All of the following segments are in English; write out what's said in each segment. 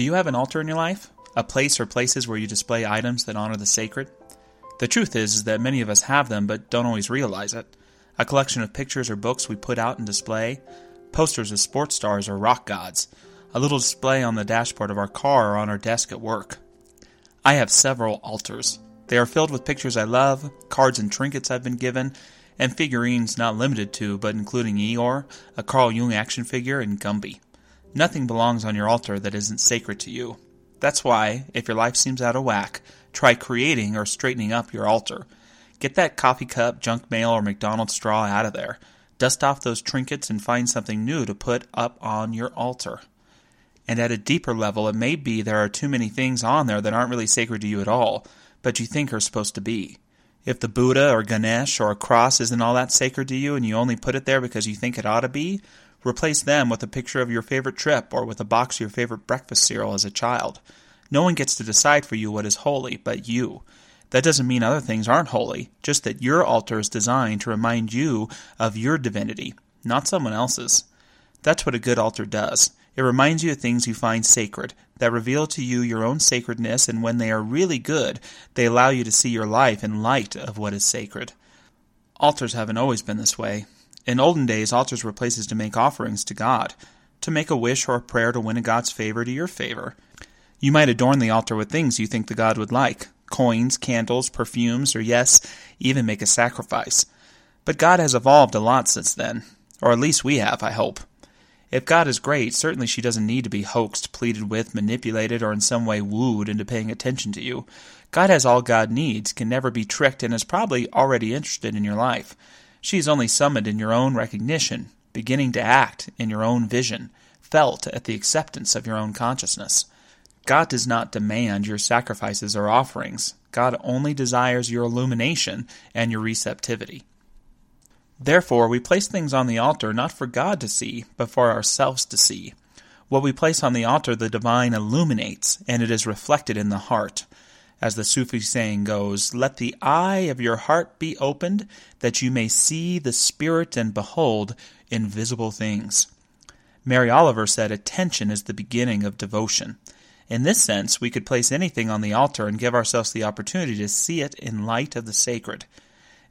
Do you have an altar in your life? A place or places where you display items that honor the sacred? The truth is, is that many of us have them but don't always realize it. A collection of pictures or books we put out and display, posters of sports stars or rock gods, a little display on the dashboard of our car or on our desk at work. I have several altars. They are filled with pictures I love, cards and trinkets I've been given, and figurines not limited to, but including Eeyore, a Carl Jung action figure, and Gumby. Nothing belongs on your altar that isn't sacred to you. That's why, if your life seems out of whack, try creating or straightening up your altar. Get that coffee cup, junk mail, or McDonald's straw out of there. Dust off those trinkets and find something new to put up on your altar. And at a deeper level, it may be there are too many things on there that aren't really sacred to you at all, but you think are supposed to be. If the Buddha or Ganesh or a cross isn't all that sacred to you and you only put it there because you think it ought to be, Replace them with a picture of your favorite trip or with a box of your favorite breakfast cereal as a child. No one gets to decide for you what is holy but you. That doesn't mean other things aren't holy, just that your altar is designed to remind you of your divinity, not someone else's. That's what a good altar does. It reminds you of things you find sacred, that reveal to you your own sacredness, and when they are really good, they allow you to see your life in light of what is sacred. Altars haven't always been this way. In olden days, altars were places to make offerings to God, to make a wish or a prayer to win a God's favor to your favor. You might adorn the altar with things you think the God would like coins, candles, perfumes, or yes, even make a sacrifice. But God has evolved a lot since then, or at least we have, I hope. If God is great, certainly she doesn't need to be hoaxed, pleaded with, manipulated, or in some way wooed into paying attention to you. God has all God needs, can never be tricked, and is probably already interested in your life. She is only summoned in your own recognition, beginning to act in your own vision, felt at the acceptance of your own consciousness. God does not demand your sacrifices or offerings. God only desires your illumination and your receptivity. Therefore, we place things on the altar not for God to see, but for ourselves to see. What we place on the altar, the divine illuminates, and it is reflected in the heart. As the Sufi saying goes, let the eye of your heart be opened, that you may see the Spirit and behold invisible things. Mary Oliver said, Attention is the beginning of devotion. In this sense, we could place anything on the altar and give ourselves the opportunity to see it in light of the sacred.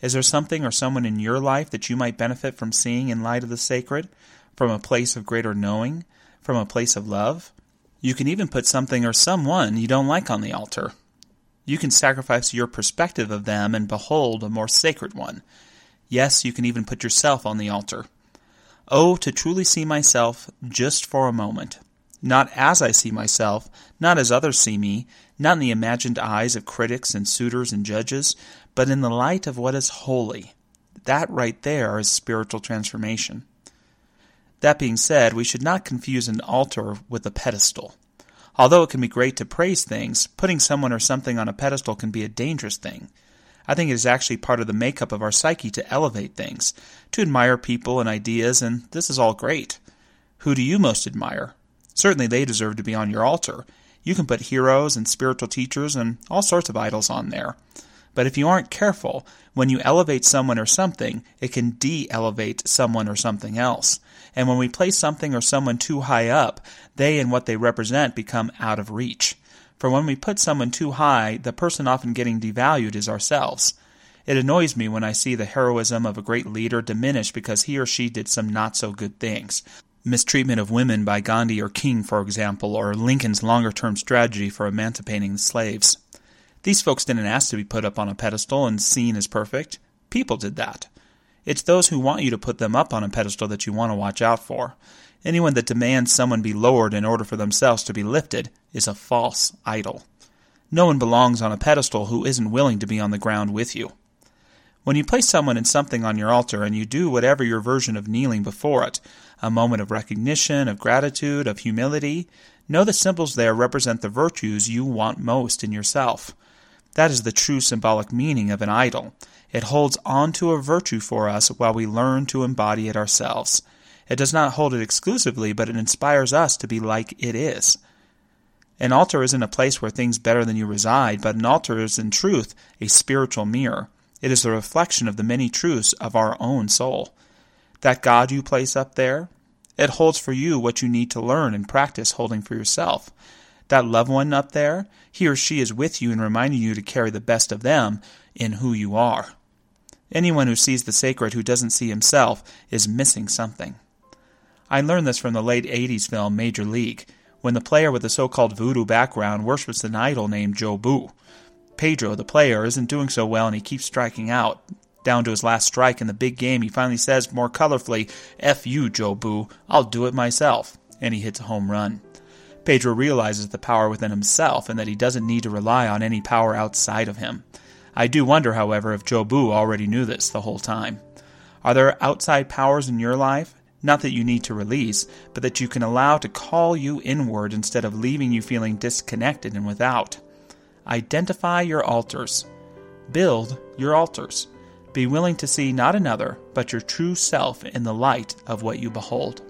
Is there something or someone in your life that you might benefit from seeing in light of the sacred? From a place of greater knowing? From a place of love? You can even put something or someone you don't like on the altar. You can sacrifice your perspective of them and behold a more sacred one. Yes, you can even put yourself on the altar. Oh, to truly see myself just for a moment. Not as I see myself, not as others see me, not in the imagined eyes of critics and suitors and judges, but in the light of what is holy. That right there is spiritual transformation. That being said, we should not confuse an altar with a pedestal. Although it can be great to praise things, putting someone or something on a pedestal can be a dangerous thing. I think it is actually part of the makeup of our psyche to elevate things, to admire people and ideas, and this is all great. Who do you most admire? Certainly they deserve to be on your altar. You can put heroes and spiritual teachers and all sorts of idols on there. But if you aren't careful, when you elevate someone or something, it can de elevate someone or something else. And when we place something or someone too high up, they and what they represent become out of reach. For when we put someone too high, the person often getting devalued is ourselves. It annoys me when I see the heroism of a great leader diminish because he or she did some not so good things. Mistreatment of women by Gandhi or King, for example, or Lincoln's longer term strategy for emancipating slaves. These folks didn't ask to be put up on a pedestal and seen as perfect. People did that. It's those who want you to put them up on a pedestal that you want to watch out for. Anyone that demands someone be lowered in order for themselves to be lifted is a false idol. No one belongs on a pedestal who isn't willing to be on the ground with you. When you place someone and something on your altar and you do whatever your version of kneeling before it, a moment of recognition, of gratitude, of humility, know the symbols there represent the virtues you want most in yourself. That is the true symbolic meaning of an idol. It holds on to a virtue for us while we learn to embody it ourselves. It does not hold it exclusively, but it inspires us to be like it is. An altar isn't a place where things better than you reside, but an altar is in truth a spiritual mirror. It is the reflection of the many truths of our own soul. That God you place up there, it holds for you what you need to learn and practice holding for yourself. That loved one up there, he or she is with you and reminding you to carry the best of them in who you are. Anyone who sees the sacred who doesn't see himself is missing something. I learned this from the late 80s film Major League, when the player with the so called voodoo background worships an idol named Jobu. Pedro, the player, isn't doing so well and he keeps striking out. Down to his last strike in the big game, he finally says more colorfully, F you, Jobu, I'll do it myself. And he hits a home run. Pedro realizes the power within himself and that he doesn't need to rely on any power outside of him. I do wonder, however, if Jobu already knew this the whole time. Are there outside powers in your life? Not that you need to release, but that you can allow to call you inward instead of leaving you feeling disconnected and without. Identify your altars. Build your altars. Be willing to see not another, but your true self in the light of what you behold.